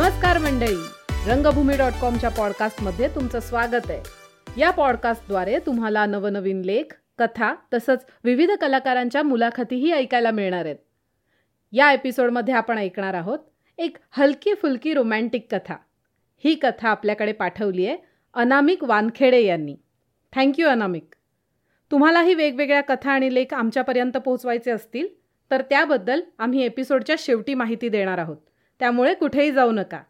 नमस्कार मंडळी. रंगभूमी डॉट कॉमच्या पॉडकास्टमध्ये तुमचं स्वागत आहे. या पॉडकास्टद्वारे तुम्हाला नवनवीन लेख कथा तसंच विविध कलाकारांच्या मुलाखतीही ऐकायला मिळणार आहेत. या एपिसोडमध्ये आपण ऐकणार आहोत एक हलकी फुलकी रोमॅन्टिक कथा. ही कथा आपल्याकडे पाठवली आहे अनामिक वानखेडे यांनी. Thank you Anamik. तुम्हालाही वेगवेगळ्या कथा आणि लेख आमच्यापर्यंत पोहोचवायचे असतील तर त्याबद्दल आम्ही एपिसोडच्या शेवटी माहिती देणार आहोत. त्यामुळे कुठेही जाऊ नका.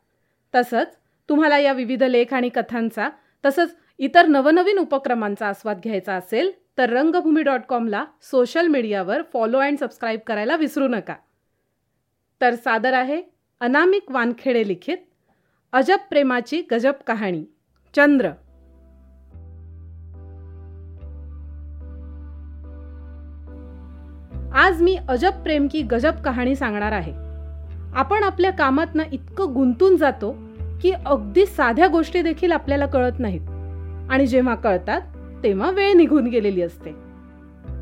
तसंच तुम्हाला या विविध लेख आणि कथांचा तसंच इतर नवनवीन उपक्रमांचा आस्वाद घ्यायचा असेल तर रंगभूमी डॉट कॉमला सोशल मीडियावर फॉलो अँड सबस्क्राईब करायला विसरू नका. तर सादर आहे अनामिक वानखेडे लिखित अजब प्रेमाची गजब कहाणी चंद्र. आज मी अजब प्रेम की गजब कहाणी सांगणार आहे. आपण आपल्या कामातनं इतकं गुंतून जातो की अगदी साध्या गोष्टी देखील आपल्याला कळत नाहीत. आणि जेव्हा कळतात तेव्हा वेळ निघून गेलेली असते.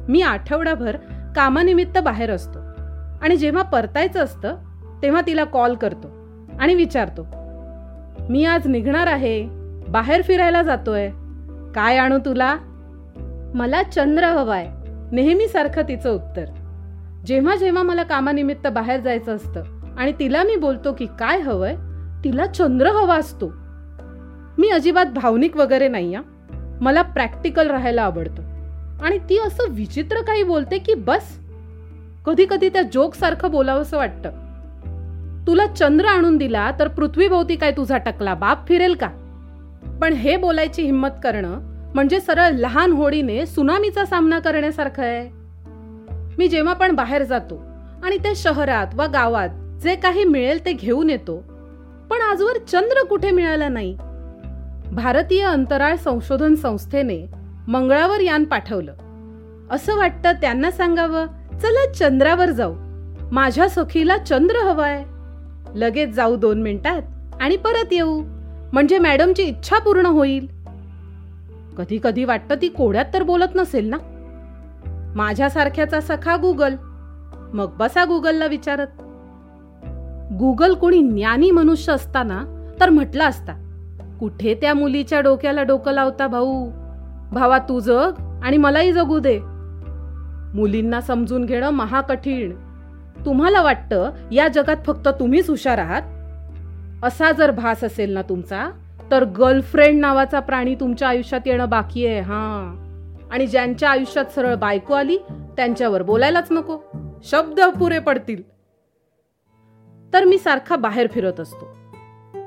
मी आठवडाभर कामानिमित्त बाहेर असतो. आणि जेव्हा परतायचं असतं तेव्हा तिला कॉल करतो आणि विचारतो मी आज निघणार आहे? बाहेर फिरायला जातोय? काय आणू तुला? मला चंद्र हवाय. नेहमीसारखं तिचं उत्तर. जेव्हा जेव्हा मला कामानिमित्त बाहेर जायचं असतं आणि तिला मी बोलतो की काय हवंय? तिला चंद्र हवा असतो. मी अजिबात भावनिक वगैरे नाही मला प्रॅक्टिकल राहायला आवडतो. आणि ती असं विचित्र काही बोलते की बस. कधी कधी त्या जोक सारखं बोलावंसं वाटतं. तुला चंद्र आणून दिला तर पृथ्वीभोवती काय तुझा टकला? बाप फिरेल का? पण हे बोलायची हिंमत करणं म्हणजे सरळ लहान होडीने सुनामीचा सामना करण्यासारखं आहे. मी जेव्हा पण बाहेर जातो आणि त्या शहरात वा गावात जे काही मिळेल ते घेऊन येतो. पण आजवर चंद्र कुठे मिळाला नाही? भारतीय अंतराळ संशोधन संस्थेने मंगळावर यान पाठवलं. असं वाटतं त्यांना सांगावं चला चंद्रावर जाऊ. माझ्या सखीला चंद्र हवाय. लगेच जाऊ दोन मिनिटात आणि परत येऊ. म्हणजे मॅडमची इच्छा पूर्ण होईल. कधी कधी वाटतं ती कोड्यात तर बोलत नसेल ना? माझ्यासारख्याचा सखा गुगल. मग बसा गुगलला विचारत. गुगल कोणी ज्ञानी मनुष्य असताना तर म्हटलं असता कुठे त्या मुलीच्या डोक्याला डोकं लावता भाऊ? भावा तू जग आणि मलाही जगू दे. मुलींना समजून घेणं महाकठीण. तुम्हाला वाटतं या जगात फक्त तुम्हीच हुशार आहात? असा जर भास असेल ना तुमचा तर गर्लफ्रेंड नावाचा प्राणी तुमच्या आयुष्यात येणं बाकी आहे हा. आणि ज्यांच्या आयुष्यात सरळ बायको आली त्यांच्यावर बोलायलाच नको. शब्द अपुरे पडतील. तर मी सारखा बाहेर फिरत असतो.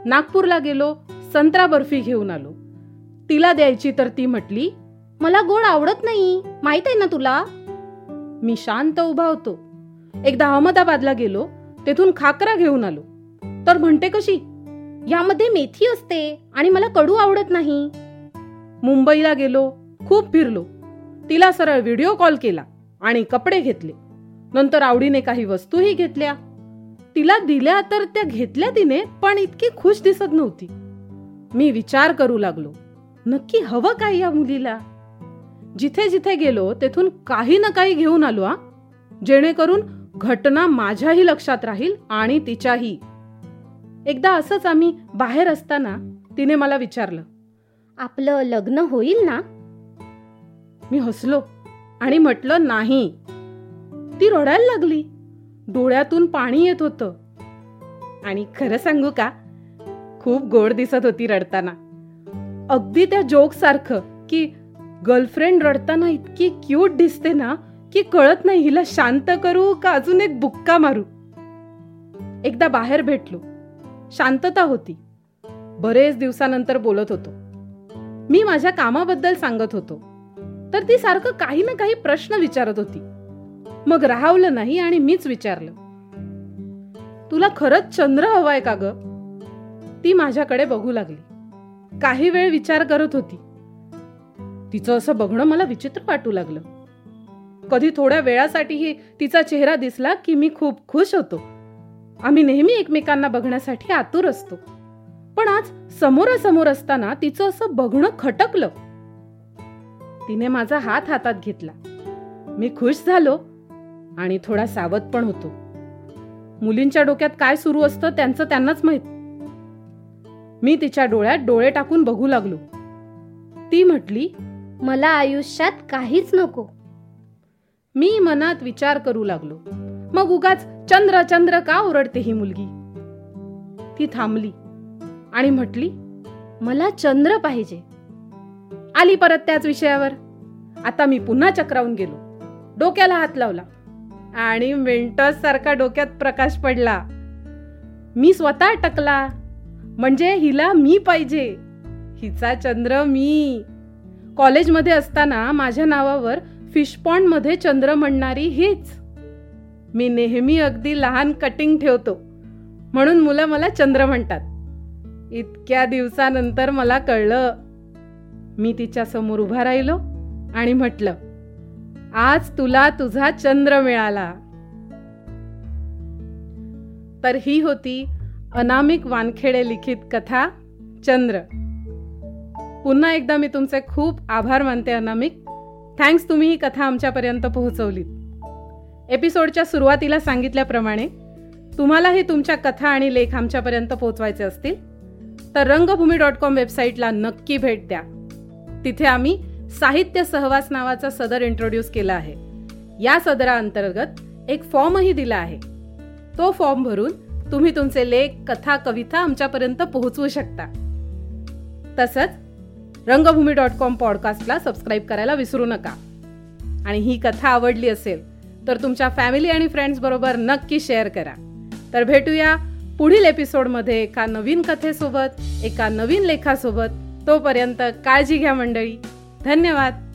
नागपूरला गेलो संत्रा बर्फी घेऊन आलो. तिला द्यायची तर ती म्हटली मला गोड आवडत नाही माहीत आहे ना तुला? मी शांत उभा होतो. एकदा अहमदाबादला गेलो तेथून खाकरा घेऊन आलो. तर म्हणते कशी यामध्ये मेथी असते आणि मला कडू आवडत नाही. मुंबईला गेलो खूप फिरलो. तिला सरळ व्हिडिओ कॉल केला आणि कपडे घेतले. नंतर आवडीने काही वस्तूही घेतल्या. तिला दिल्या तर त्या घेतल्या तिने पण इतकी खुश दिसत नव्हती. मी विचार करू लागलो नक्की हवं काय या मुलीला? जिथे जिथे गेलो तेथून काही ना काही घेऊन आलो हा. जेणेकरून घटना माझ्याही लक्षात राहील आणि तिच्याही. एकदा असंच आम्ही बाहेर असताना तिने मला विचारलं आपलं लग्न होईल ना? मी हसलो आणि म्हटलं नाही. ती रडायला लागली. डोळ्यातून पाणी येत होतं. आणि खरं सांगू का खूप गोड दिसत होती रडताना. अगदी त्या जोक सारखं की गर्लफ्रेंड रडताना इतकी क्यूट दिसते ना की कळत नाही हिला शांत करू का अजून एक बुक्का मारू. एकदा बाहेर भेटलो. शांतता होती. बरेच दिवसानंतर बोलत होतो. मी माझ्या कामाबद्दल सांगत होतो. तर ती सारखं काही ना काही प्रश्न विचारत होती. मग राहावलं नाही आणि मीच विचारलं. तुला खरंच चंद्र हवाय का ग? ती माझ्याकडे बघू लागली. काही वेळ विचार करत होती. तिचं असं बघणं मला विचित्र वाटू लागलं. कधी थोड्या वेळासाठीही तिचा चेहरा दिसला की मी खूप खुश होतो. आम्ही नेहमी एकमेकांना बघण्यासाठी आतुर असतो. पण आज समोरासमोर असताना तिचं असं बघणं खटकलं. तिने माझा हात हातात घेतला. मी खुश झालो. आणि थोडा सावध पण होतो. मुलींच्या डोक्यात काय सुरू असतं त्यांचं त्यांनाच माहीत. मी तिच्या डोळ्यात डोळे टाकून बघू लागलो. ती म्हटली मला आयुष्यात काहीच नको. मी मनात विचार करू लागलो. मग उगाच चंद्र चंद्र का ओरडते ही मुलगी? ती थांबली आणि म्हटली मला चंद्र पाहिजे. आली परत त्याच विषयावर. आता मी पुन्हा चक्रावून गेलो. डोक्याला हात लावला. आणि मिंटॉस सारखा डोक्यात प्रकाश पडला. मी स्वतः टकला म्हणजे हिला मी पाहिजे. हिचा चंद्र मी. कॉलेजमध्ये असताना माझ्या नावावर फिशपॉन्डमध्ये चंद्र म्हणणारी हीच. मी नेहमी अगदी लहान कटिंग ठेवतो. म्हणून मुलं मला चंद्र म्हणतात. इतक्या दिवसानंतर मला कळलं. मी तिच्या समोर उभा राहिलो आणि म्हटलं आज तुला तुझा चंद्र मिळाला. तर ही होती अनामिक वानखेडे लिखित कथा चंद्र. पुन्हा एकदा मी तुमचे खूप आभार मानते अनामिक. थँक्स तुम्ही ही कथा आमच्यापर्यंत पोहोचवलीत. एपिसोडच्या सुरुवातीला सांगितल्याप्रमाणे तुम्हालाही तुमच्या कथा आणि लेख आमच्यापर्यंत पोहोचवायचे असतील तर रंगभूमी डॉट कॉम वेबसाईटला नक्की भेट द्या. तिथे आम्ही साहित्य सहवास नावाचा सदर इंट्रोड्यूस केला आहे. या सदराअंतर्गत एक फॉर्मही दिला आहे. तो फॉर्म भरून तुम्ही तुमचे लेख कथा कविता आमच्यापर्यंत पोहोचवू शकता. तसंच रंगभूमी डॉट कॉम पॉडकास्टला सबस्क्राईब करायला विसरू नका. आणि ही कथा आवडली असेल तर तुमच्या फॅमिली आणि फ्रेंड्सबरोबर नक्की शेअर करा. तर भेटूया पुढील एपिसोडमध्ये एका नवीन कथेसोबत एका नवीन लेखासोबत. तोपर्यंत काळजी घ्या मंडळी. धन्यवाद.